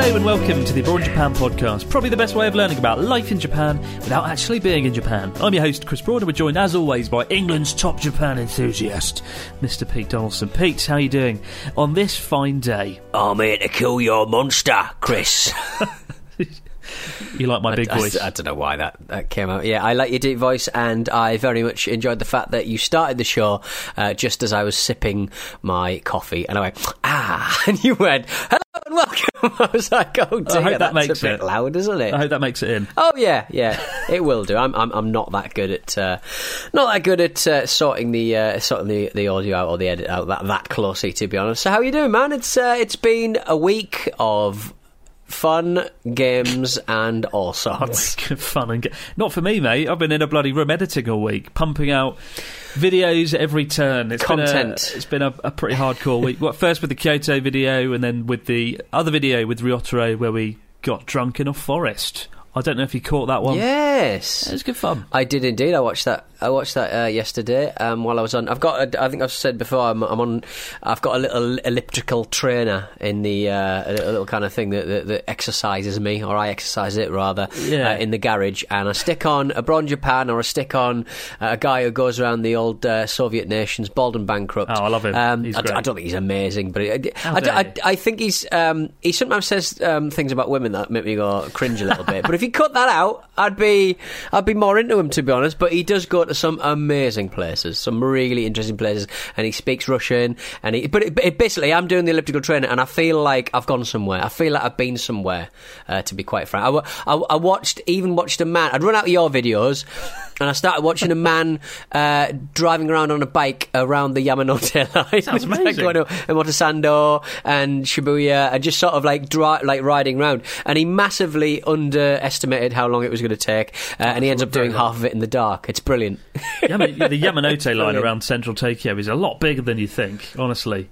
Hello and welcome to the Abroad in Japan podcast. Probably the best way of learning about life in Japan without actually being in Japan. I'm your host, Chris Broad, and we're joined as always by England's top Japan enthusiast, Mr. Pete Donaldson. Pete, how are you doing on this fine day? I'm here to kill your monster, Chris. You like my big I, voice? I, I don't know why that, that came out. Yeah, I like your deep voice, and I very much enjoyed the fact that you started the show uh, just as I was sipping my coffee, and I went ah, and you went hello and welcome. I was like, oh dear, I hope that makes a bit it. loud, isn't it? I hope that makes it in. Oh yeah, yeah, it will do. I'm I'm, I'm not that good at uh, not that good at uh, sorting the uh, sorting the, the audio out or the edit out that that closely. To be honest, so how are you doing, man? It's uh, it's been a week of fun games and all sorts. Fun and ga- not for me, mate. I've been in a bloody room editing all week, pumping out videos every turn. It's Been Content. a, it's been a, a pretty hardcore week. Well, first with the Kyoto video, and then with the other video with Ryotaro, where we got drunk in a forest. I don't know if you caught that one. Yes, It was good fun. I did indeed. I watched that. I watched that uh, yesterday um, while I was on. I've got. A, I think I've said before. I'm, I'm on. I've got a little elliptical trainer in the uh, a little, kind of thing that, that, that exercises me, or I exercise it rather, Yeah. uh, in the garage. And I stick on a Bron Japan, or I stick on uh, a guy who goes around the old uh, Soviet nations, bald and bankrupt. Oh, I love him. Um, He's I. I don't think he's amazing, but I, How I, d- dare I- I think he's. Um, he sometimes says um, things about women that make me go cringe a little bit. But if you cut that out, I'd be I'd be more into him to be honest. But he does go to some amazing places, some really interesting places, and he speaks Russian. And he, but it, it, basically, I'm doing the elliptical trainer, and I feel like I've gone somewhere. I feel like I've been somewhere. Uh, to be quite frank, I, I, I watched even watched a man. I'd run out of your videos. And I started watching a man uh, driving around on a bike around the Yamanote line. Sounds Like amazing. going to Omotesando and Shibuya and just sort of like dri- like riding round. And he massively underestimated how long it was going to take, uh, and he ends up doing half of it in the dark. It's brilliant. Yama- the Yamanote line around central Tokyo is a lot bigger than you think, honestly.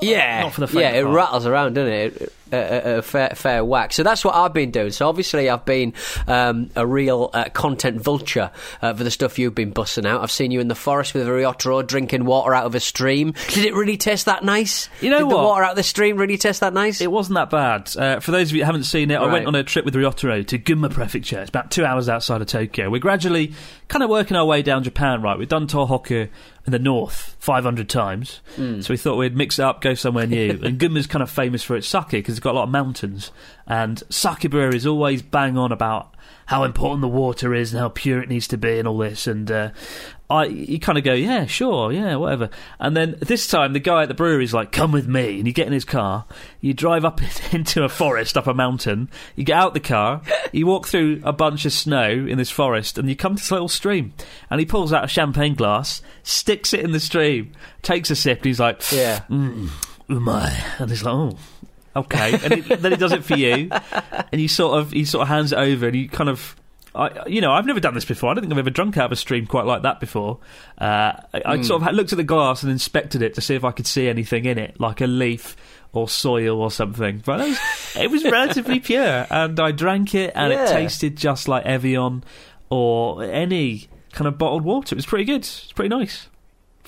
yeah, Not for the yeah, it of rattles around, doesn't it? A, a, a fair, fair whack. So that's what I've been doing. So obviously, I've been um, a real uh, content vulture uh, for the stuff you've been bussing out. I've seen you in the forest with a Ryotaro drinking water out of a stream. Did it really taste that nice? You know Did the water out of the stream really taste that nice? It wasn't that bad. Uh, for those of you who haven't seen it, I went on a trip with Ryotaro to Gunma Prefecture. It's about two hours outside of Tokyo. We're gradually kind of working our way down Japan, right? We've done Tohoku in the north 500 times. Hmm. So we thought we'd mix it up, go somewhere new. and Gunma's kind of famous for its sake because it's got a lot of mountains. And sake brewer is always bang on about how important the water is and how pure it needs to be and all this. And uh, I, you kind of go, yeah, sure, yeah, whatever. And then this time, the guy at the brewery is like, come with me. And you get in his car, you drive up into a forest, up a mountain, you get out the car, you walk through a bunch of snow in this forest, and you come to this little stream. And he pulls out a champagne glass, sticks it in the stream, takes a sip, and he's like, yeah. mm, umai. And he's like, oh. Okay, and he, then he does it for you, and you sort of he sort of hands it over, and you kind of, I, you know, I've never done this before. I don't think I've ever drunk out of a stream quite like that before. Uh, I, I sort of looked at the glass and inspected it to see if I could see anything in it, like a leaf or soil or something. But it was, it was relatively pure, and I drank it, and Yeah. it tasted just like Evian or any kind of bottled water. It was pretty good. It's pretty nice.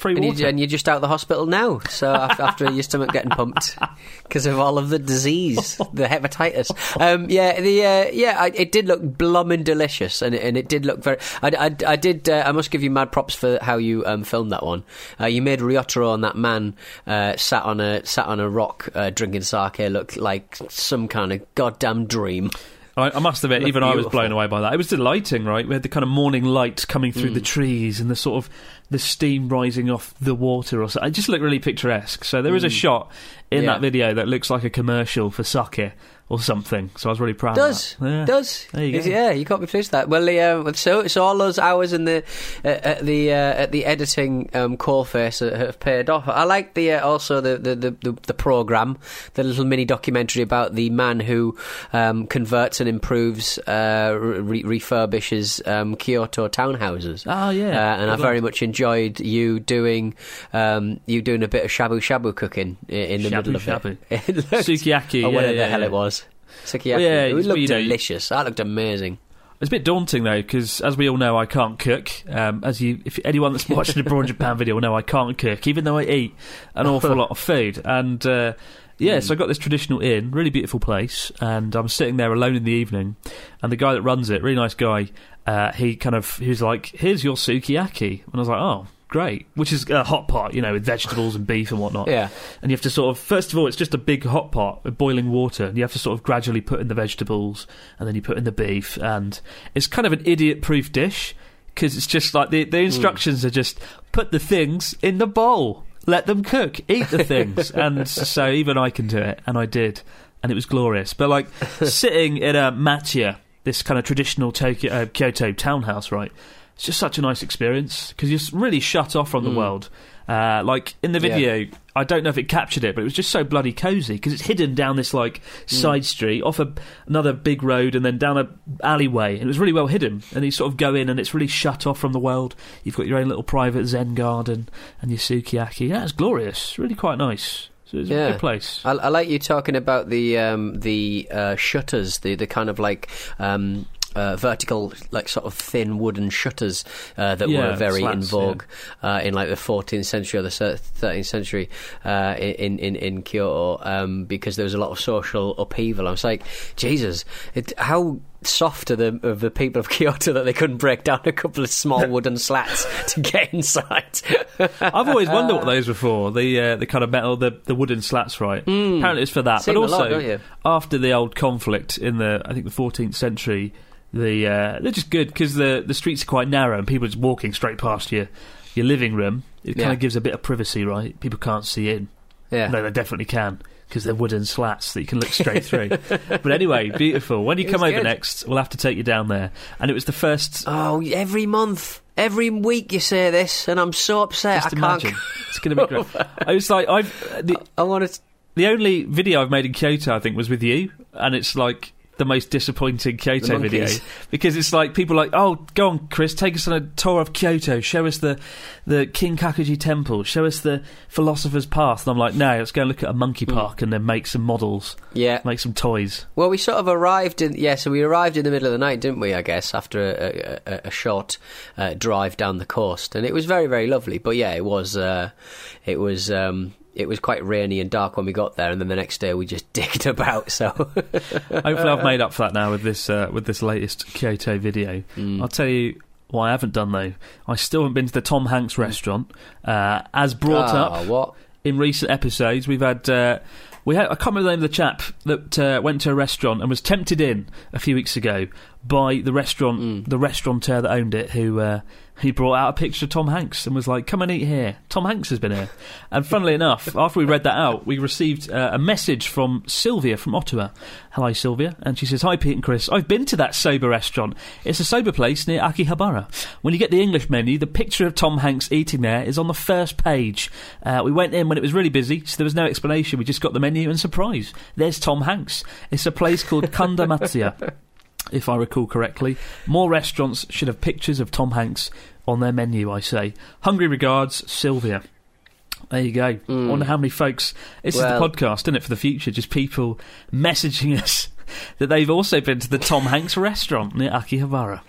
Free And, water. you, and you're just out of the hospital now, so after, your stomach getting pumped because of all of the disease, the hepatitis. Um, yeah, the uh, yeah, I, it did look blooming delicious, and it, and it did look very. I, I, I did. Uh, I must give you mad props for how you um, filmed that one. Uh, you made Ryotaro and that man uh, sat on a sat on a rock uh, drinking sake look like some kind of goddamn dream. I, I must admit, even I was blown away by that. It was delighting, right? We had the kind of morning light coming through Mm. the trees and the sort of the steam rising off the water. Or so. It just looked really picturesque. So there is a shot in Mm. Yeah. that video that looks like a commercial for sake or something. So I was really proud. does. Yeah. does There you go. yeah you can't be pleased with that well the, uh, so so all those hours in the uh, at the uh, at the editing um, core face have paid off I like the uh, also the the, the the the program the little mini documentary about the man who um, converts and improves uh, re- refurbishes um, Kyoto townhouses Oh yeah, uh, and I Good very much enjoyed you doing um, you doing a bit of shabu shabu cooking i- in the middle of Shabu it. It looked- Sukiyaki. or yeah, whatever yeah, the hell yeah. it was. Sukiyaki. Well, yeah, it it's- looked you know, delicious. That looked amazing. It's a bit daunting though, because as we all know, I can't cook. Um, as you, if anyone that's watched a Brawn Japan video will know, I can't cook, even though I eat an awful lot of food. And uh, yeah, so I got this traditional inn, really beautiful place, and I'm sitting there alone in the evening, and the guy that runs it, really nice guy, uh, he kind of he was like, "Here's your sukiyaki," and I was like, "Oh." Great, which is a hot pot, you know, with vegetables and beef and whatnot. Yeah. And you have to sort of, first of all, it's just a big hot pot with boiling water. And you have to sort of gradually put in the vegetables and then you put in the beef. And it's kind of an idiot proof dish because it's just like the, the instructions are just put the things in the bowl, let them cook, eat the things. and so even I can do it. And I did. And it was glorious. But like sitting in a machiya, this kind of traditional Tokyo, uh, Kyoto townhouse, right? It's just such a nice experience because you're really shut off from the world. Uh, like in the Yeah. video, I don't know if it captured it, but it was just so bloody cozy because it's hidden down this like side street, off a, another big road, and then down a alleyway. And it was really well hidden. And you sort of go in, and it's really shut off from the world. You've got your own little private Zen garden and your sukiyaki. Yeah, it's glorious. Really quite nice. So it's a Yeah. good place. I, I like you talking about the um, the uh, shutters, the the kind of like. Um, uh, vertical, like sort of thin wooden shutters uh, that Yeah, were very in vogue uh, in like the 14th century or the 13th century uh, in, in in Kyoto, um, because there was a lot of social upheaval. I was like, Jesus, it, how soft are the of the people of Kyoto that they couldn't break down a couple of small wooden slats to get inside. I've always wondered what those were for. The uh, the kind of metal, the, the wooden slats, right? Apparently, it's for that. Seen but also, lot, after the old conflict in the, I think the 14th century, the uh, they're just good because the the streets are quite narrow and people are just walking straight past your your living room. It kind Yeah. of gives a bit of privacy, right? People can't see in. yeah. No, they definitely can because they're wooden slats that you can look straight through. but anyway, beautiful. When you It come over good. next, we'll have to take you down there. And it was the first. Oh, every month, every week you say this, and I'm so upset. Just I can't. imagine. It's going to be great. I was like, I've the, I want to. The only video I've made in Kyoto, I think, was with you, and it's like the most disappointing Kyoto video because it's like people are like, oh, go on, Chris, take us on a tour of Kyoto, show us the the Kinkakuji Temple, show us the Philosopher's Path, and I'm like, no, let's go and look at a monkey Hmm. park and then make some models, Yeah. make some toys. Well, we sort of arrived in. Yeah, so we arrived in the middle of the night, didn't we? I guess after a, a, a- a short uh, drive down the coast, and it was very, very lovely. But yeah, it was. Uh, it was. Um, it was quite rainy and dark when we got there, and then the next day we just digged about. So Hopefully, I've made up for that now with this uh, with this latest Kyoto video. Mm. I'll tell you. What I haven't done though, I still haven't been to the Tom Hanks restaurant. Uh, as brought Ah, up, what? in recent episodes. We've had uh, we had I can't remember the name of the chap that uh, went to a restaurant and was tempted in a few weeks ago by the restaurant Mm. the restaurateur that owned it who. He brought out a picture of Tom Hanks and was like, "Come and eat here." Tom Hanks has been here, and funnily enough, after we read that out, we received uh, a message from Sylvia from Ottawa. Hello, Sylvia, and she says, "Hi, Pete and Chris. I've been to that soba restaurant. It's a soba place near Akihabara. When you get the English menu, the picture of Tom Hanks eating there is on the first page. Uh, we went in when it was really busy, so there was no explanation. We just got the menu and surprise. There's Tom Hanks. It's a place called Kanda Matsuya." If I recall correctly, more restaurants should have pictures of Tom Hanks on their menu. I say, hungry regards, Sylvia. There you go. I wonder how many folks. This is the podcast, isn't it, for the future? Just people messaging us that they've also been to the Tom Hanks restaurant near Akihabara.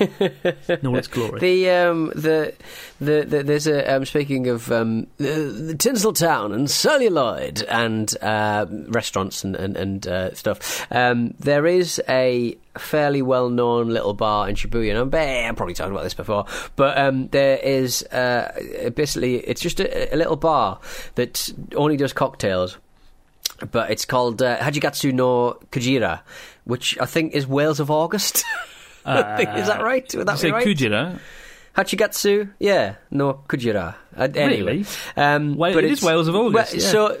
in all its glory. The um the the, the there's a um, speaking of um the, the Tinseltown and celluloid and uh, restaurants and and, and uh, stuff. Um, there is a fairly well known little bar in Shibuya. And I'm, eh, I'm probably talked about this before, but um, there is uh, basically it's just a, a little bar that only does cocktails. But it's called uh, Hachigatsu no Kujira, which I think is Whales of August. Think- is that right? Would that Uh, be right? Kujira? Hachigatsu, yeah, no Kujira. Uh, anyway, Really? um, Well, but it is Whales of August, well, yeah. So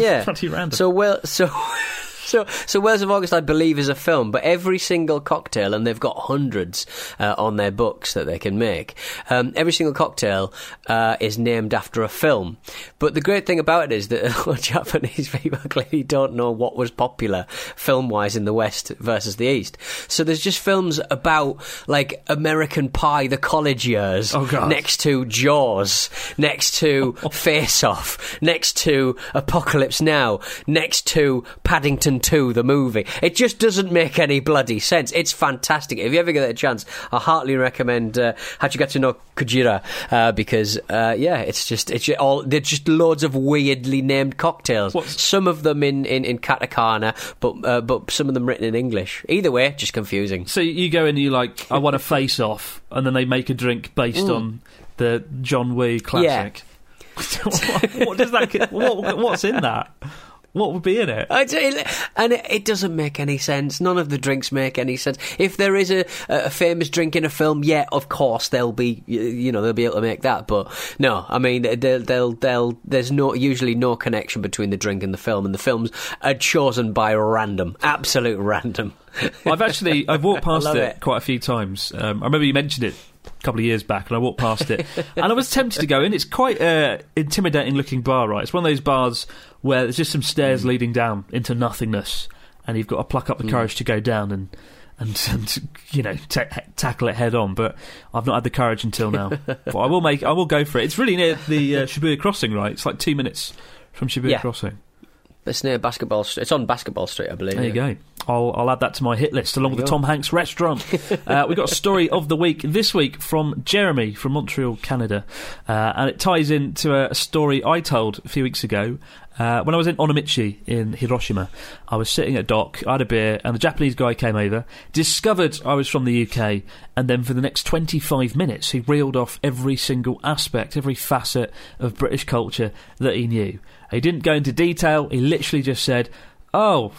yeah, Bloody random. so well, so. So, so Whales of August, I believe, is a film, but every single cocktail, and they've got hundreds uh, on their books that they can make. Um, every single cocktail uh, is named after a film. But the great thing about it is that Japanese people clearly don't know what was popular film-wise in the West versus the East. So there's just films about like American Pie, the college years, Oh, next to Jaws, next to Face Off, next to Apocalypse Now, next to Paddington 2, the movie. It just doesn't make any bloody sense. It's fantastic. If you ever get a chance, I heartily recommend uh, Hachigatsu no Kujira uh, because, uh, yeah, it's just, it's ju- all, they're just loads of weirdly named cocktails. What's- Some of them in, in, in katakana, but, uh, but some of them written in English. Either way, just confusing. So you go in and you like, I want a face off, and then they make a drink based on the John Woo classic. what, what does that? What, what's in that? What would be in it? I tell you, and it, it doesn't make any sense. None of the drinks make any sense. If there is a, a famous drink in a film, yeah, of course they'll be, you know, they'll be able to make that. But no, I mean, they'll, they'll, they'll. There's no usually no connection between the drink and the film, and the films are chosen by random, absolute random. I've actually I've walked past it, it. quite a few times. Um, I remember you mentioned it couple of years back, and I walked past it, and I was tempted to go in. It's quite a intimidating looking bar, right? It's one of those bars where there's just some stairs Mm. leading down into nothingness, and you've got to pluck up the courage to go down and. And, and you know ta- tackle it head on, but I've not had the courage until now. but I will make, I will go for it. It's really near the uh, Shibuya Crossing, right? It's like two minutes from Shibuya Yeah. Crossing. It's near Basketball Street. It's on Basketball Street, I believe. There you go. I'll, I'll add that to my hit list along with the go. Tom Hanks restaurant. uh, we've got a story of the week this week from Jeremy from Montreal, Canada. Uh, and it ties into a story I told a few weeks ago. Uh, when I was in Onomichi in Hiroshima, I was sitting at a dock, I had a beer, and the Japanese guy came over, discovered I was from the UK, and then for the next 25 minutes he reeled off every single aspect, every facet of British culture that he knew. He didn't go into detail, he literally just said, Oh,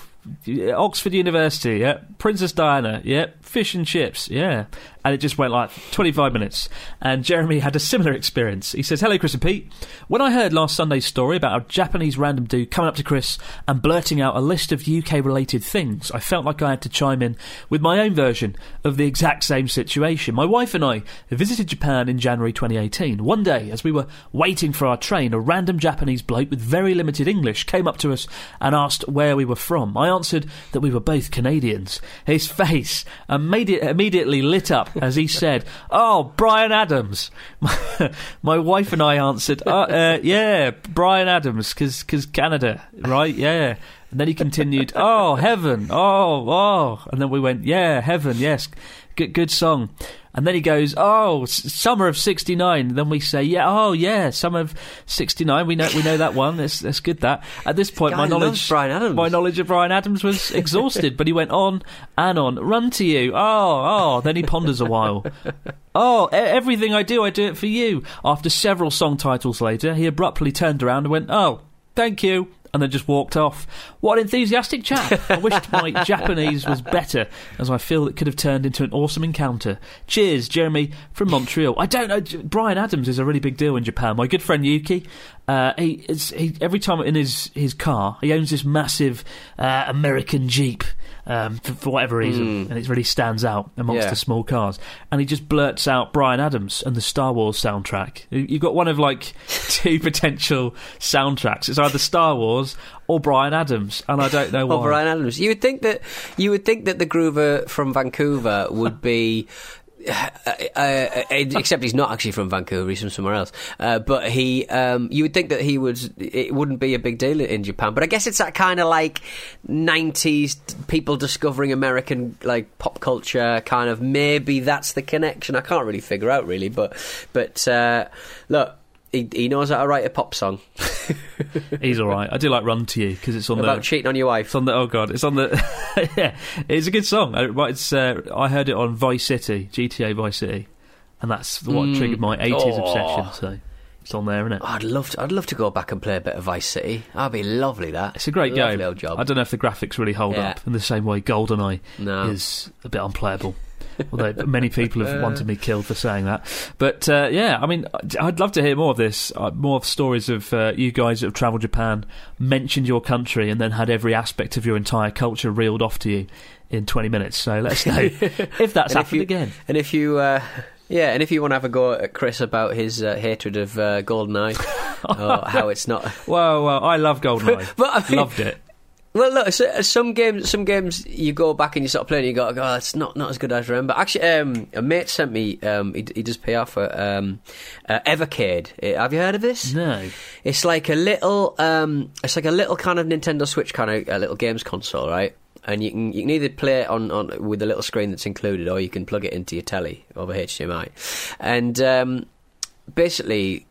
Oxford University, yeah. Princess Diana, yeah. Fish and chips, yeah. And it just went like 25 minutes. And Jeremy had a similar experience. He says, Hello, Chris and Pete. When I heard last Sunday's story about a Japanese random dude coming up to Chris and blurting out a list of UK related things, I felt like I had to chime in with my own version of the exact same situation. My wife and I visited Japan in January 2018. One day, as we were waiting for our train, a random Japanese bloke with very limited English came up to us and asked where we were from. I answered that we were both Canadians. His face immedi- immediately lit up as he said, Oh, Bryan Adams. My wife and I answered, uh, uh, Yeah, Bryan Adams, because Canada, right? Yeah. And then he continued, Oh, heaven. Oh, oh. And then we went, Yeah, heaven, yes. Good, good song. And then he goes, "Oh, summer of '69." Then we say, "Yeah, oh yeah, summer of '69." We know we know that one. That's that's good. That at this point, my knowledge my knowledge of Bryan Adams was exhausted. but he went on and on. Run to you. Oh, oh. Then he ponders a while. Oh, everything I do, I do it for you. After several song titles later, he abruptly turned around and went, "Oh, thank you." And then just walked off. What an enthusiastic chap! I wished my Japanese was better, as I feel it could have turned into an awesome encounter. Cheers, Jeremy from Montreal. I don't know. J- Bryan Adams is a really big deal in Japan. My good friend Yuki, uh, he, he every time in his his car, he owns this massive uh, American Jeep. Um, for, for whatever reason, and it really stands out amongst Yeah. the small cars. And he just blurts out Bryan Adams and the Star Wars soundtrack. You- You've got one of like two potential soundtracks. It's either Star Wars or Bryan Adams, and I don't know why. Oh, Bryan Adams. You would think that you would think that the Groover from Vancouver would be uh, uh, except he's not actually from Vancouver; he's from somewhere else. Uh, but he, um, you would think that he would. It wouldn't be a big deal in Japan, but I guess it's that kind of like '90s people discovering American like pop culture kind of. Maybe that's the connection. I can't really figure out really, but but uh, look. He, he knows how to write a pop song. He's all right. I do like "Run to You" because it's on about the cheating on your wife. It's on the oh god, it's on the yeah. It's a good song. I, it's uh, I heard it on Vice City, GTA Vice City, and that's what Mm. triggered my 80s Oh. obsession. So it's on there, isn't it? I'd love to. I'd love to go back and play a bit of Vice City. That'd be lovely. That It's a great lovely game. Old job. I don't know if the graphics really hold Yeah. up in the same way GoldenEye No. is a bit unplayable. Although many people have wanted me killed for saying that, but uh, yeah, I mean, I'd love to hear more of this, uh, more of stories of uh, you guys that have travelled Japan, mentioned your country, and then had every aspect of your entire culture reeled off to you in twenty minutes. So let us know if that's And if happened you- again. And if you, uh, yeah, and if you want to have a go at Chris about his uh, hatred of uh, GoldenEye, or how it's not. Well, well, I love GoldenEye. But I mean, Loved it. Well, look, so, some games, some games, you go back and you start playing, and you go, "Oh, it's not not as good as I remember." Actually, um, a mate sent me. Um, he, he does off for um, uh, Evercade. Uh, Have you heard of this? No. It's like a little, um, it's like a little kind of Nintendo Switch kind of a little games console, right? And you can you can either play it on, on with the little screen that's included, or you can plug it into your telly over HDMI. And um, basically,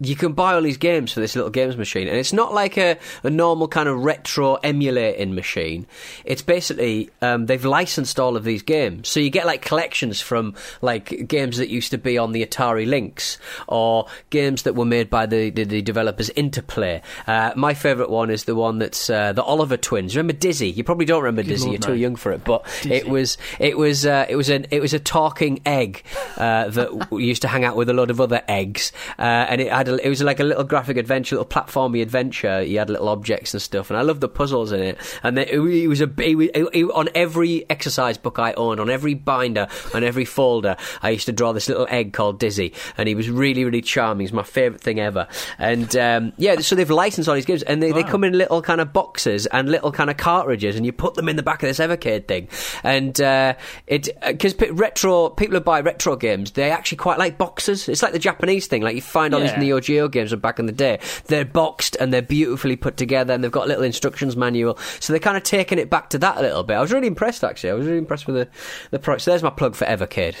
you can buy all these games for this little games machine, and it's not like a, a normal kind of retro emulating machine. It's basically um, they've licensed all of these games, so you get like collections from like games that used to be on the Atari Lynx or games that were made by the the, the developers Interplay. Uh, my favourite one is the one that's uh, the Oliver twins. Remember Dizzy? You probably don't remember Dizzy. Lord, You're too young for it, but it was it was uh, it was an it was a talking egg uh, that used to hang out with a lot of other eggs, uh, and it had a, it was like a little graphic adventure, little platformy adventure. You had little objects and stuff, and I loved the puzzles in it. And it, it was a it, it, on every exercise book I owned, on every binder, on every folder, I used to draw this little egg called Dizzy, and he was really really charming. He's my favourite thing ever. And um, yeah, so they've licensed all these games, and they, they come in little kind of boxes and little kind of cartridges, and you put them in the back of this Evercade thing. And uh, it because retro people who buy retro games, they actually quite like boxes. It's like the Japanese thing. Like you find all Yeah. these Neo Geo games from back in the day. They're boxed and they're beautifully put together, and they've got a little instructions manual. So they're kind of taking it back to that a little bit. I was really impressed actually. I was really impressed with the the product. So there's my plug for Evercade.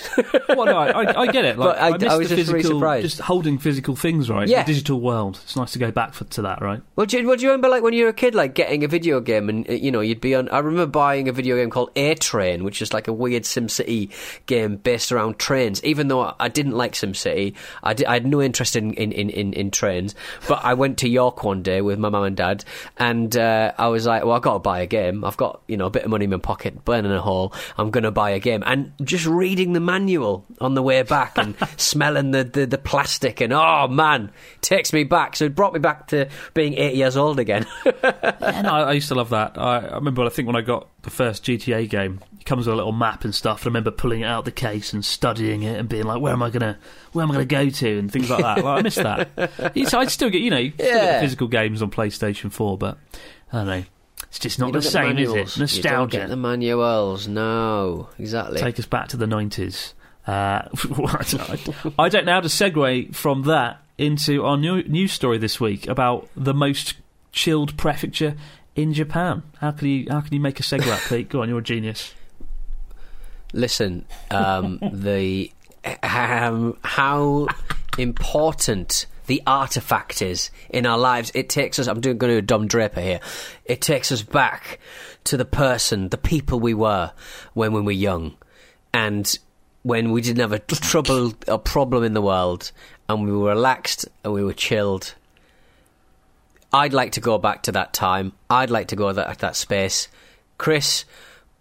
Well, no, I, I, get it. Like, I- I, miss I was the just really physical, surprised. just holding physical things, right? Yeah. The digital world. It's nice to go back for, to that, right? Well, do you, well, do you remember like when you were a kid, like getting a video game, and uh, you know you'd be on? I remember buying a video game called A-Train, which is like a weird SimCity game based around trains. Even though I didn't like SimCity, I, di- I had no interest in in, in, in in trains. But I went to York one day with my mum and dad, and uh, I was like, "Well, I've got to buy a game. I've got you know a bit of money in my pocket, burning a hole. I'm going to buy a game." And just reading the manual on the way back and smelling the, the the plastic, and oh man, takes me back. So it brought me back to being eight years old again. yeah, no, I, used to love that. I, I remember, I think when I got the first GTA game, comes with a little map and stuff. I remember pulling it out the case and studying it and being like, "Where am I gonna, where am I gonna go to?" and things like that. Like, I miss that. It's, I still get, you know, you Yeah. physical games on PlayStation Four, but I don't know. It's just not the same, is it? You don't get the manuals. No, exactly. Take us back to the nineties. Uh, I don't- know how to segue from that into our new news story this week about the most chilled prefecture in Japan. How can you how can you make a segue, Pete? Go on, you're a genius. Listen, um, the um, how important the artifact is in our lives. It takes us. I'm doing going to do a Don Draper here. It takes us back to the person, the people we were when we were young, and when we didn't have a trouble, a problem in the world, and we were relaxed and we were chilled. I'd like to go back to that time. I'd like to go that that space. Chris,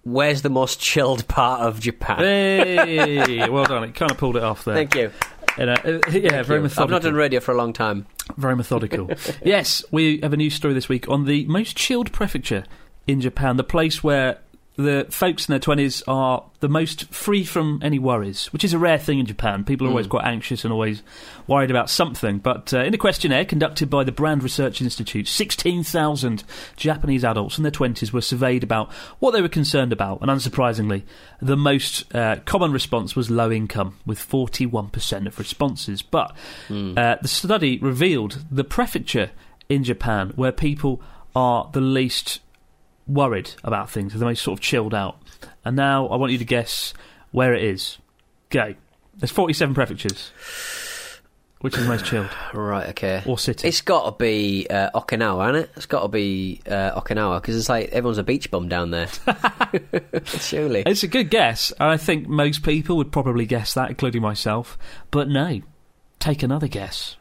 where's the most chilled part of Japan? Hey, well done. It kind of pulled it off there. Thank you. Know, uh, yeah, very you. methodical. I've not done radio for a long time. Very methodical. yes, we have a news story this week on the most chilled prefecture in Japan, the place where the folks in their 20s are the most free from any worries, which is a rare thing in Japan. People are always quite anxious and always worried about something. But uh, in a questionnaire conducted by the Brand Research Institute, 16,000 Japanese adults in their 20s were surveyed about what they were concerned about. And unsurprisingly, the most uh, common response was low income, with 41% of responses. But uh, the study revealed the prefecture in Japan where people are the least worried about things, They're the most sort of chilled out. And now I want you to guess where it is. Go. There's 47 prefectures. Which is the most chilled? Right, okay. Or city? It's got to be uh, Okinawa, hasn't it? It's got to be uh, Okinawa because it's like everyone's a beach bum down there. Surely. It's a good guess. and I think most people would probably guess that, including myself. But no. Take another guess.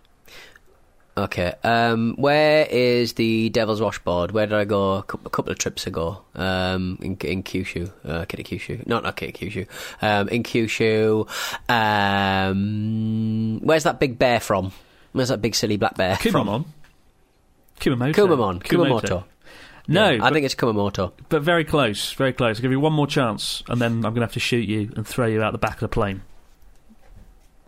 Okay. Um, where is the Devil's Washboard? Where did I go a couple of trips ago? Um, in, in Kyushu. Uh, Kita Kyushu. Not, not Kita Kyushu. Um, in Kyushu. Um, where's that big bear from? Where's that big silly black bear from? Kumamon. Kumamoto. Kumamon. Kumamoto. No, Yeah, I but, think it's Kumamoto. but very close. Very close. I'll give you one more chance, and then I'm going to have to shoot you and throw you out the back of the plane.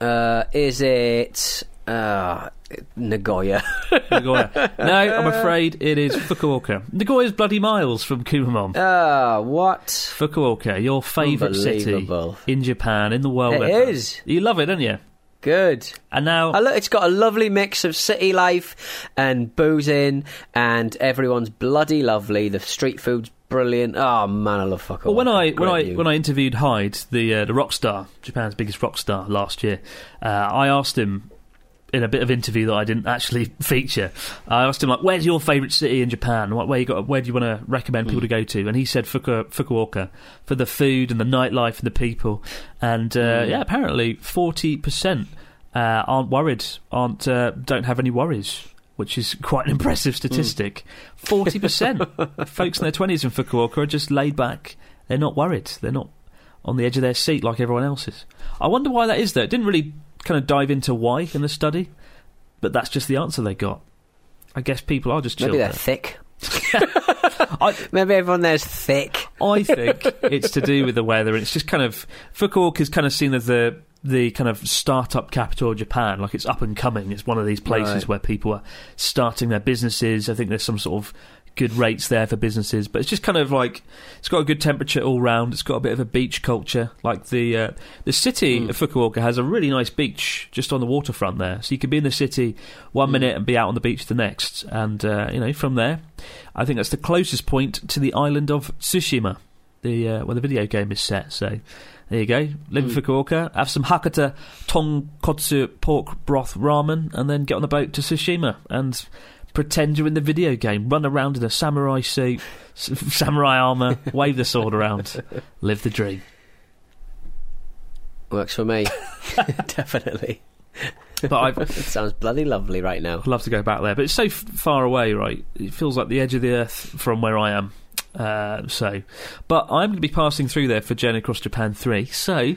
Uh, is it uh, Nagoya? Nagoya. no, I'm afraid it is Fukuoka. Nagoya's bloody miles from Kumamon. Ah, what? Fukuoka, your favourite city in Japan, in the world. It Emperor. is. You love it, don't you? Good. And now, I look, it's got a lovely mix of city life and boozing, and everyone's bloody lovely. The street food's brilliant. Oh man, I love Fukuoka. well, when I when I when I interviewed Hyde, the uh, the rock star, Japan's biggest rock star last year, uh, I asked him in a bit of interview that I didn't actually feature. I asked him like, "Where's your favourite city in Japan? What where you got? Where do you want to recommend people to go to?" And he said Fuku, Fukuoka for the food and the nightlife and the people. And uh, yeah, apparently forty percent uh, aren't worried, aren't uh, don't have any worries. Which is quite an impressive statistic. Forty percent folks in their twenties in Fukuoka are just laid back. They're not worried. They're not on the edge of their seat like everyone else is. I wonder why that is. Though it didn't really kind of dive into why in the study, but that's just the answer they got. I guess people are just maybe they're there. thick. I, Maybe everyone there's thick. I think it's to do with the weather. and It's just kind of Fukuoka is kind of seen as the the kind of startup capital of Japan. Like it's up and coming. It's one of these places Right. where people are starting their businesses. I think there's some sort of good rates there for businesses, but it's just kind of like it's got a good temperature all round. It's got a bit of a beach culture. Like the uh, the city Hmm. of Fukuoka has a really nice beach just on the waterfront there, so you could be in the city Hmm. one minute and be out on the beach the next. And uh, you know, from there, I think that's the closest point to the island of Tsushima, the uh, where the video game is set. So there you go. Live in Fukuoka, have some Hakata tonkotsu pork broth ramen, and then get on the boat to Tsushima and pretend you're in the video game. Run around in a samurai suit, samurai armor, wave the sword around, live the dream. Works for me. Definitely. But It sounds bloody lovely right now. I'd love to go back there, but it's so f- far away, right? It feels like the edge of the earth from where I am. Uh, so, but I'm going to be passing through there for Journey Across Japan 3, so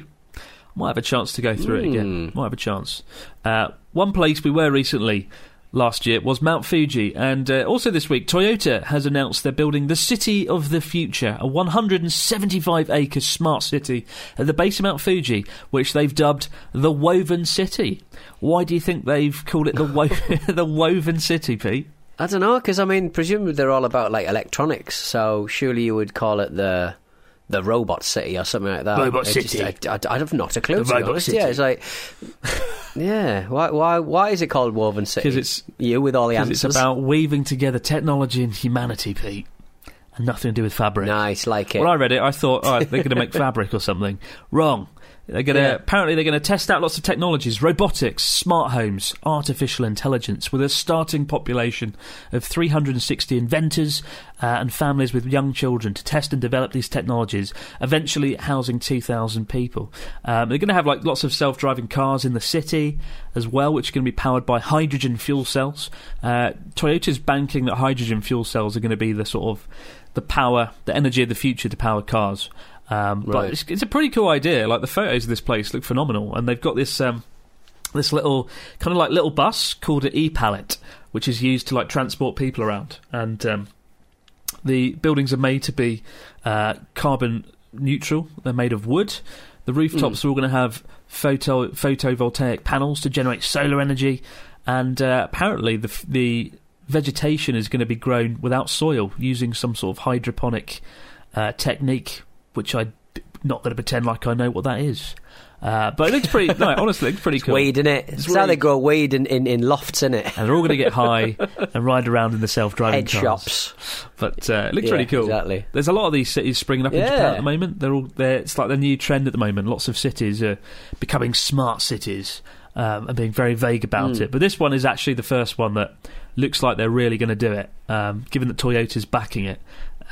might have a chance to go through it again. Mm. Might have a chance. Uh, one place we were recently last year was Mount Fuji, and uh, also this week, Toyota has announced they're building the City of the Future, a 175 acre smart city at the base of Mount Fuji, which they've dubbed the Woven City. Why do you think they've called it the wo- the Woven City, Pete? I don't know, because I mean, presumably they're all about like electronics, so surely you would call it the the robot city or something like that. Robot I just- City. I, I, I have not a clue. The to be Robot honest. City. Yeah, it's like, yeah. Why, why, why is it called Woven City? 'Cause it's- you with all the Because answers. it's about weaving together technology and humanity, Pete, and nothing to do with fabric. nice, like it. When I read it, I thought, all right, they're going to make fabric or something. Wrong. They're to Yeah. apparently they're going to test out lots of technologies, robotics, smart homes, artificial intelligence, with a starting population of 360 inventors uh, and families with young children to test and develop these technologies. Eventually, housing 2,000 people. Um, they're going to have like lots of self-driving cars in the city as well, which are going to be powered by hydrogen fuel cells. Uh, Toyota's banking that hydrogen fuel cells are going to be the sort of the power, the energy of the future to power cars. Um, But it's, it's a pretty cool idea. Like the photos of this place look phenomenal, and they've got this um, this little kind of like little bus called an e-pallet, which is used to like transport people around. And um, the buildings are made to be uh, carbon neutral. They're made of wood. The rooftops are all going to have photo photovoltaic panels to generate solar energy, and uh, apparently the the vegetation is going to be grown without soil using some sort of hydroponic uh, technique, which I'm not going to pretend like I know what that is. Uh, but it looks pretty. no, honestly, it looks pretty cool. Weed in it. It's, how they grow weed in, in, in lofts in it. and they're all going to get high and ride around in the self-driving Head cars. shops. But uh, it looks Yeah, really cool. exactly. There's a lot of these cities springing up in Japan at the moment. They're all they're, it's like the new trend at the moment. Lots of cities are becoming smart cities um, and being very vague about Hmm. it. But this one is actually the first one that looks like they're really going to do it. Um, given that Toyota's backing it.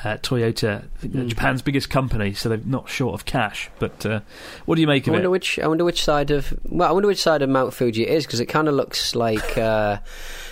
Uh, Toyota, I think they're Hmm. Japan's biggest company, so they're not short of cash. But uh, what do you make I of wonder it? which. I wonder which side of. Well, I wonder which side of Mount Fuji it is because it kind of looks like uh,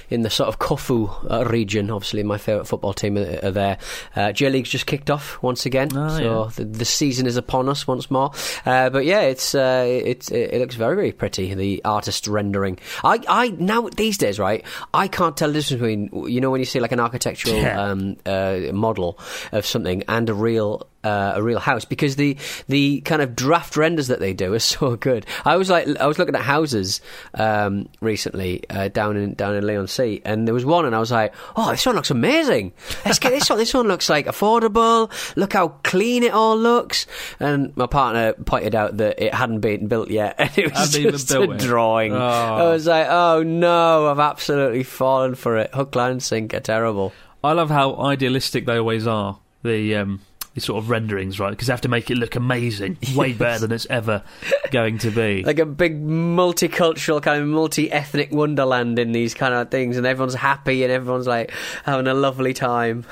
in the sort of Kofu uh, region. Obviously, my favourite football team are, are there. Uh, J League's just kicked off once again, Oh, so the, the season is upon us once more. Uh, but yeah, it's uh, it, it looks very very pretty. The artist rendering. I I now these days right, I can't tell the difference between you know when you see like an architectural Yeah. um, uh, model of something and a real uh, a real house because the the kind of draft renders that they do are so good. I was like I was looking at houses um, recently uh, down in down in Leigh-on-Sea, and there was one, and I was like, oh, this one looks amazing. Let's get this one. This one looks like affordable. Look how clean it all looks. And my partner pointed out that it hadn't been built yet, and it was Hadn't just a drawing. Oh. I was like, oh no, I've absolutely fallen for it. Hook, line, and sinker, terrible. I love how idealistic they always are. The um, these sort of renderings, right? Because they have to make it look amazing, way better than it's ever going to be. like a big multicultural kind of multi-ethnic wonderland in these kind of things and everyone's happy and everyone's like having a lovely time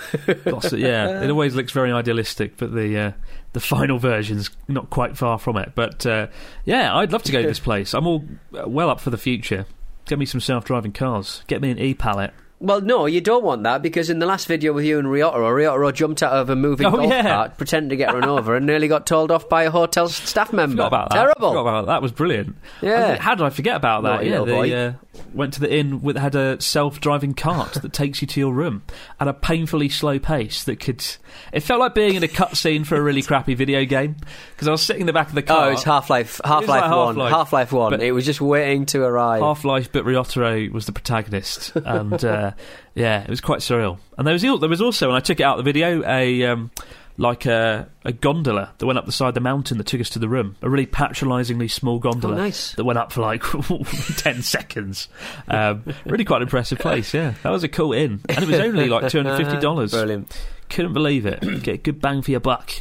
yeah, it always looks very idealistic, but the uh, the final version's not quite far from it. But uh, yeah, I'd love to go to this place. I'm all uh, well up for the future. Get me some self-driving cars. Get me an e-pallet. Well no you don't want that because in the last video with you and Ryotaro Ryotaro jumped out of a moving Oh, golf yeah. cart pretending to get run over and nearly got told off by a hotel staff member Forgot about that. terrible about that. That was brilliant. Yeah. How did I forget about that? Naughty yeah, they uh, went to the inn with had a self-driving cart that takes you to your room at a painfully slow pace. That could. It felt like being in a cutscene for a really crappy video game because I was sitting in the back of the car. Oh, it's Half-Life, Half-Life like One, Half-Life, Half-Life One. but- it was just waiting to arrive. Half Life, but Ryotaro was the protagonist, and uh, yeah, it was quite surreal. And there was there was also, when I took it out of the video, a um, like a, a gondola that went up the side of the mountain that took us to the room. A really patronisingly small gondola Oh, nice. that went up for like ten seconds. Um, really quite an impressive place. Yeah, that was a cool inn, and it was only like two hundred fifty dollars. Brilliant. Couldn't believe it. Get a good bang for your buck.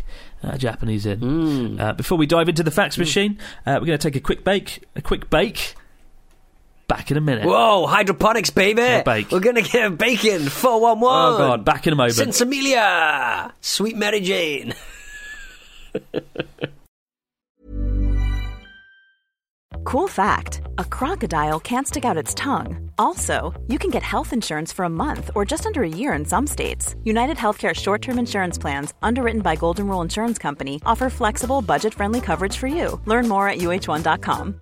Uh, Japanese inn. Mm. Uh, before we dive into the fax machine, uh, we're going to take a quick bake. A quick bake. Back in a minute. Whoa, hydroponics, baby! Yeah, bake. We're gonna get bacon. Four one one. Oh god, back in a moment. Sinsemilla, sweet Mary Jane. Cool fact a crocodile can't stick out its tongue. Also, you can get health insurance for a month or just under a year in some states. United Healthcare short term insurance plans, underwritten by Golden Rule Insurance Company, offer flexible, budget friendly coverage for you. Learn more at uh1.com.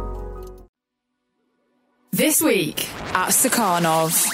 This week at Stakhanov.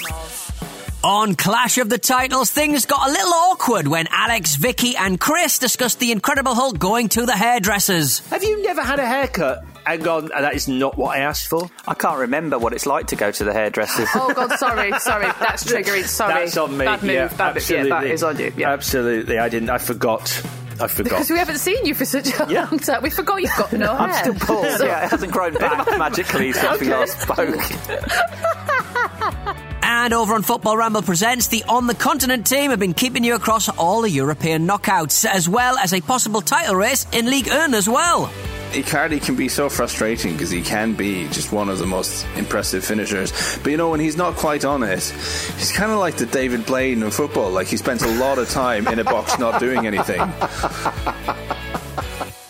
On Clash of the Titles, things got a little awkward when Alex, Vicky, and Chris discussed the Incredible Hulk going to the hairdressers. Have you never had a haircut and gone, "Oh, that is not what I asked for? I can't remember what it's like to go to the hairdressers. Oh God, sorry, sorry, that's triggering. Sorry, That's on me. Bad move. yeah, bad move. Yeah, absolutely. that is on you. Yeah. Absolutely. I didn't. I forgot. I forgot. Because we haven't seen you for such a Yeah. long time. We forgot you've got no I'm hair. still bald. yeah, it hasn't grown back magically since we last spoke. And over on Football Ramble Presents, the On the Continent team have been keeping you across all the European knockouts, as well as a possible title race in Ligue 1 as well. Icardi can be so frustrating because he can be just one of the most impressive finishers. But you know, when he's not quite on it, he's kind of like the David Blaine of football. Like he spends a lot of time in a box not doing anything.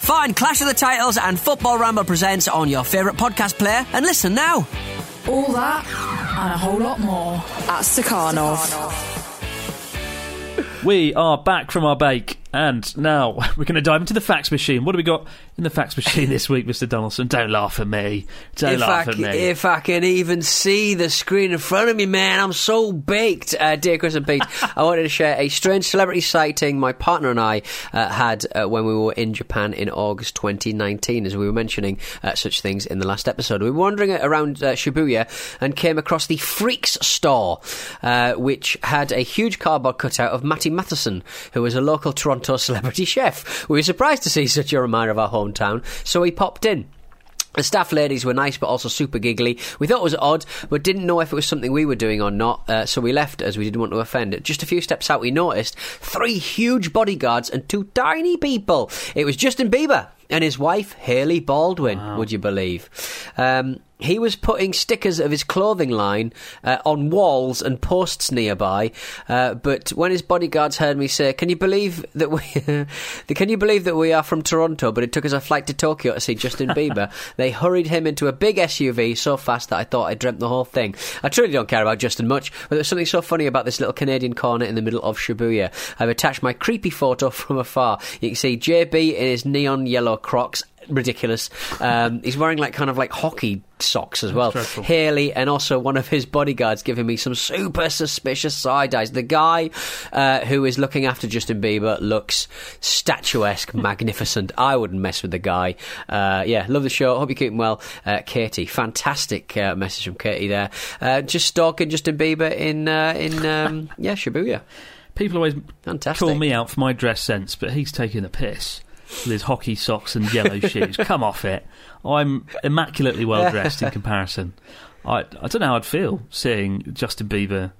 Find Clash of the Titles and Football Ramble Presents on your favourite podcast player and listen now. All that and a whole lot more at Stakhanov. We are back from our bake, and now we're going to dive into the fax machine. What do we got in the fax machine this week, Mr. Donaldson? Don't laugh at me. Don't if I, laugh at me. if I can even see the screen in front of me, man, I'm so baked. Uh, dear Chris and Pete, I wanted to share a strange celebrity sighting my partner and I uh, had uh, when we were in Japan in August 2019, as we were mentioning uh, such things in the last episode. We were wandering around uh, Shibuya and came across the Freaks store, uh, which had a huge cardboard cutout of Matty Matheson, who was a local Toronto celebrity chef. We were surprised to see such a reminder of our hometown, so we popped in. The staff ladies were nice but also super giggly. We thought it was odd, but didn't know if it was something we were doing or not, uh, so we left as we didn't want to offend. It. Just a few steps out, we noticed three huge bodyguards and two tiny people. It was Justin Bieber and his wife, Hailey Baldwin, would you believe? Um, he was putting stickers of his clothing line uh, on walls and posts nearby. Uh, but when his bodyguards heard me say, "Can you believe that we? can you believe that we are from Toronto?" But it took us a flight to Tokyo to see Justin Bieber. they hurried him into a big SUV so fast that I thought I dreamt the whole thing. I truly don't care about Justin much, but there's something so funny about this little Canadian corner in the middle of Shibuya. I've attached my creepy photo from afar. You can see JB in his neon yellow Crocs ridiculous. Um, he's wearing like kind of like hockey socks as well. Hailey and also one of his bodyguards giving me some super suspicious side eyes. The guy uh, who is looking after Justin Bieber looks statuesque, magnificent. I wouldn't mess with the guy. Uh, yeah, love the show. Hope you're keeping well, uh, Katie. Fantastic uh, message from Katie there. Uh, just stalking Justin Bieber in uh, in um, yeah Shibuya. People always Fantastic. call me out for my dress sense, but he's taking the piss with his hockey socks and yellow shoes. Come off it. I'm immaculately well dressed in comparison. I, I don't know how I'd feel seeing Justin Bieber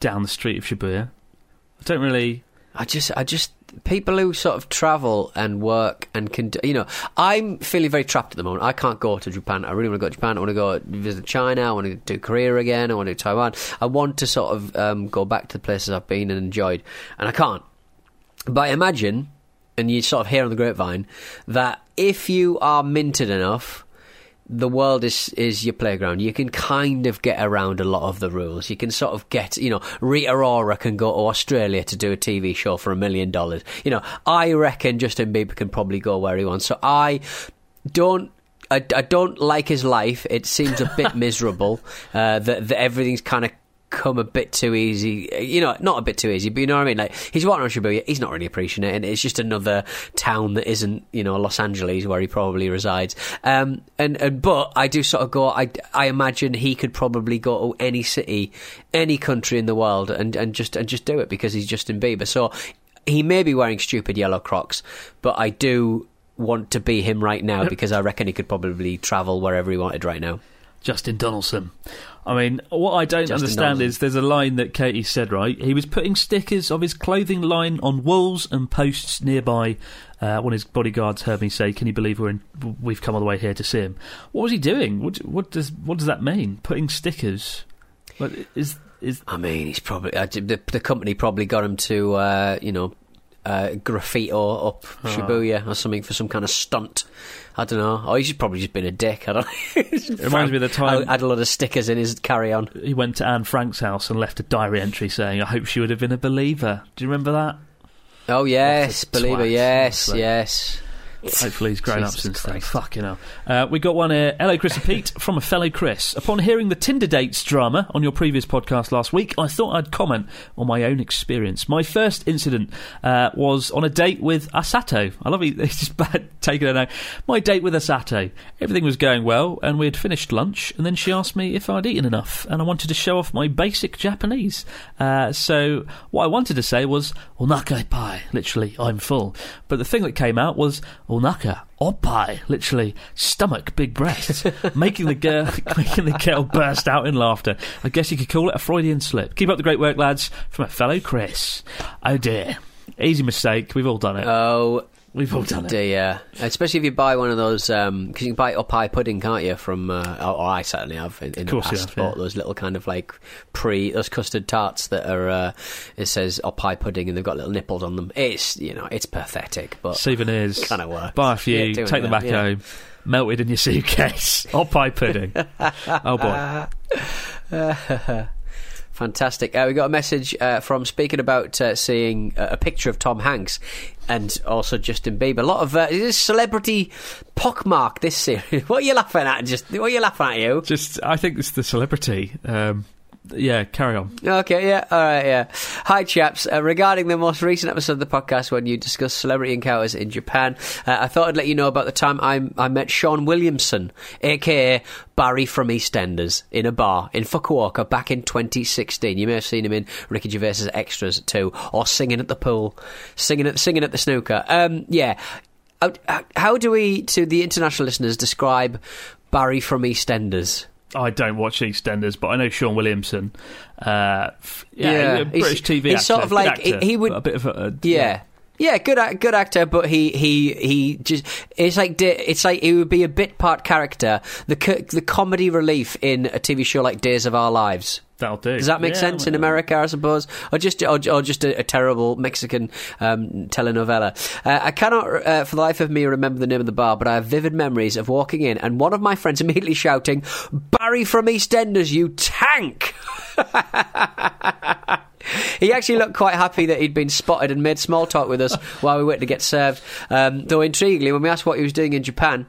down the street of Shibuya. I don't really. I just, I just, people who sort of travel and work and can, do- you know, I'm feeling very trapped at the moment. I can't go to Japan. I really want to go to Japan. I want to go visit China. I want to do Korea again. I want to do Taiwan. I want to sort of um, go back to the places I've been and enjoyed, and I can't. But I imagine, and you sort of hear on the grapevine, that if you are minted enough, the world is is your playground. You can kind of get around a lot of the rules. You can sort of get, you know, Rita Ora can go to Australia to do a TV show for a million dollars. You know, I reckon Justin Bieber can probably go where he wants. So I don't. I, I don't like his life. It seems a bit miserable. Uh, that, that everything's kind of come a bit too easy. You know, not a bit too easy, but you know what I mean. Like he's walking around Shibuya, he's not really appreciating it, and it's just another town that isn't you know Los Angeles where he probably resides. Um, and and but I do sort of go. I I imagine he could probably go to any city, any country in the world, and and just and just do it because he's Justin Bieber. So he may be wearing stupid yellow Crocs, but I do want to be him right now because I reckon he could probably travel wherever he wanted right now. Justin Donaldson. I mean, what I don't Justin understand Donaldson. is there's a line that Katie said, right? He was putting stickers of his clothing line on walls and posts nearby. Uh, one of his bodyguards heard me say, "Can you believe we're in, we've come all the way here to see him?" What was he doing? What, what does what does that mean? Putting stickers? What is is? I mean, he's probably uh, the, the company probably got him to uh, you know uh, graffiti up Ah. Shibuya or something for some kind of stunt. I don't know. Oh, he's probably just been a dick. I don't. know. It reminds me of the time- I had a lot of stickers in his carry on. He went to Anne Frank's house and left a diary entry saying, "I hope she would have been a believer." Do you remember that? Oh yes, believer. twat, Yes, yes. Hopefully he's grown up Jesus since then. Christ. Fucking hell. Uh, we got one here. Hello, Chris and Pete, from a fellow Chris. Upon hearing the Tinder dates drama on your previous podcast last week, I thought I'd comment on my own experience. My first incident uh, was on a date with Asato. I love it. He's just bad taking it out. My date with Asato. Everything was going well, and we had finished lunch, and then she asked me if I'd eaten enough, and I wanted to show off my basic Japanese. Uh, so what I wanted to say was, Onakai pai, literally, I'm full. But the thing that came out was, Onaka, opai, literally, stomach, big breasts, making the girl making the girl burst out in laughter. I guess you could call it a Freudian slip. Keep up the great work, lads, from a fellow Chris. Oh dear. Easy mistake, we've all done it. Oh, we've all done it. dear. Especially if you buy one of those, because you can buy up high pudding, can't you? From, uh, or, I certainly have in, in Of course the you past. have, yeah. Bought those little kind of like pre, those custard tarts that are, uh, it says up high pudding and they've got little nipples on them. It's, you know, it's pathetic, but Souvenirs. kind of works. Buy a few, Yeah, take them back yeah. home, melted in your suitcase. Or pie pudding. oh boy. Fantastic. Uh, we got a message uh, from speaking about uh, seeing a picture of Tom Hanks and also Justin Bieber. A lot of uh, this celebrity pockmark this series. what are you laughing at? Just what are you laughing at? You? Just, I think it's the celebrity. Um, yeah, carry on. Okay, yeah, all right, yeah. Hi, chaps. Uh, regarding the most recent episode of the podcast when you discussed celebrity encounters in Japan, uh, I thought I'd let you know about the time I, I met Shaun Williamson, aka Barry from EastEnders, in a bar in Fukuoka back in 2016. You may have seen him in Ricky Gervais's Extras too, or singing at the pool, singing at singing at the snooker. Um, yeah. How, how do we, to the international listeners, describe Barry from EastEnders? I don't watch EastEnders, but I know Shaun Williamson. Uh, f- yeah, Yeah, British he's- TV he's actor. sort of like- actor, he- he would- a bit of a, a Yeah. Yeah, good, good actor, but he, he, he just, it's like, it's like, he would be a bit part character, the, the comedy relief in a TV show like Days of Our Lives. That'll do. Does that make Yeah, sense in America, I suppose? Or just, or, or just a, a terrible Mexican um, telenovela? Uh, I cannot, uh, for the life of me, remember the name of the bar, but I have vivid memories of walking in and one of my friends immediately shouting, Barry from EastEnders, you tank! He actually looked quite happy that he'd been spotted and made small talk with us while we waited to get served. Um, though intriguingly, when we asked what he was doing in Japan,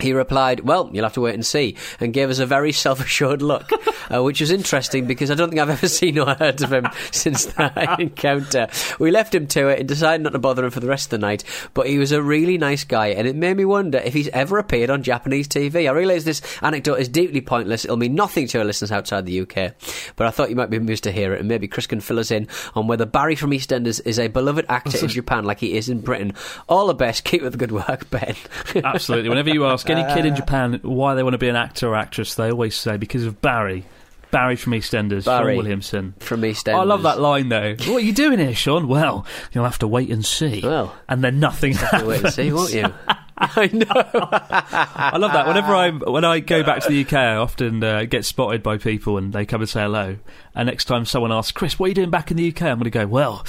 he replied, Well, you'll have to wait and see, and gave us a very self assured look, uh, which was interesting because I don't think I've ever seen or heard of him since that encounter. We left him to it and decided not to bother him for the rest of the night, but he was a really nice guy, and it made me wonder if he's ever appeared on Japanese TV. I realise this anecdote is deeply pointless, it'll mean nothing to our listeners outside the UK, but I thought you might be amused to hear it, and maybe Chris can fill us in on whether Barry from EastEnders is a beloved actor in Japan like he is in Britain. All the best, keep up the good work, Ben. Absolutely. Whenever you ask any kid Uh, in Japan why they want to be an actor or actress, they always say because of Barry. Barry from EastEnders, Barry Shaun Williamson. from EastEnders. I love that line though. what are you doing here, Shaun? Well, you'll have to wait and see. Well, and then nothing happens. Wait and see, won't you? I know. I love that. Whenever I when I go back to the UK, I often uh, get spotted by people and they come and say hello. And next time someone asks, Chris, what are you doing back in the UK? I'm going to go, well,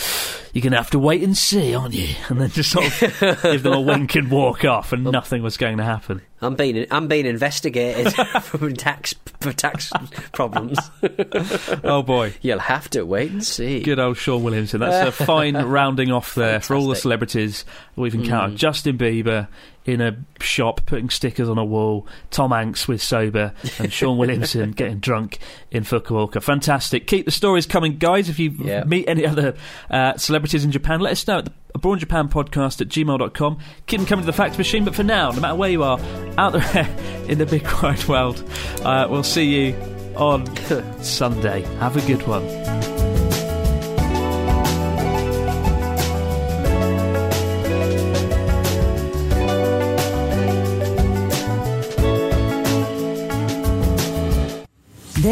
you're going to have to wait and see, aren't you? And then just sort of give them a wink and walk off, and nothing was going to happen. I'm being I'm being investigated for tax for tax problems. Oh boy. You'll have to wait and see. Good old Shaun Williamson. That's a fine rounding off there for all the celebrities we've encountered. Justin Bieber in a shop putting stickers on a wall, Tom Hanks with sober, and Shaun Williamson getting drunk in Fukuoka. Fantastic. Keep the stories coming, guys. If you meet any other uh, celebrities in Japan, let us know at the Abroad Japan podcast at gmail.com. Keep them coming to the fax machine, but for now, no matter where you are, out there in the big wide world, uh, we'll see you on Sunday. Have a good one.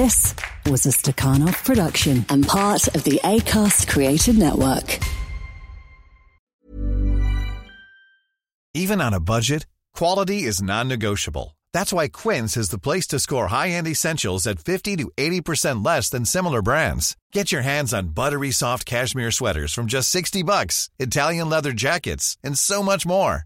This was a Stakhanov production and part of the ACAST Creative Network. Even on a budget, quality is non-negotiable. That's why Quince is the place to score high-end essentials at 50 to 80% less than similar brands. Get your hands on buttery soft cashmere sweaters from just 60 bucks, Italian leather jackets, and so much more.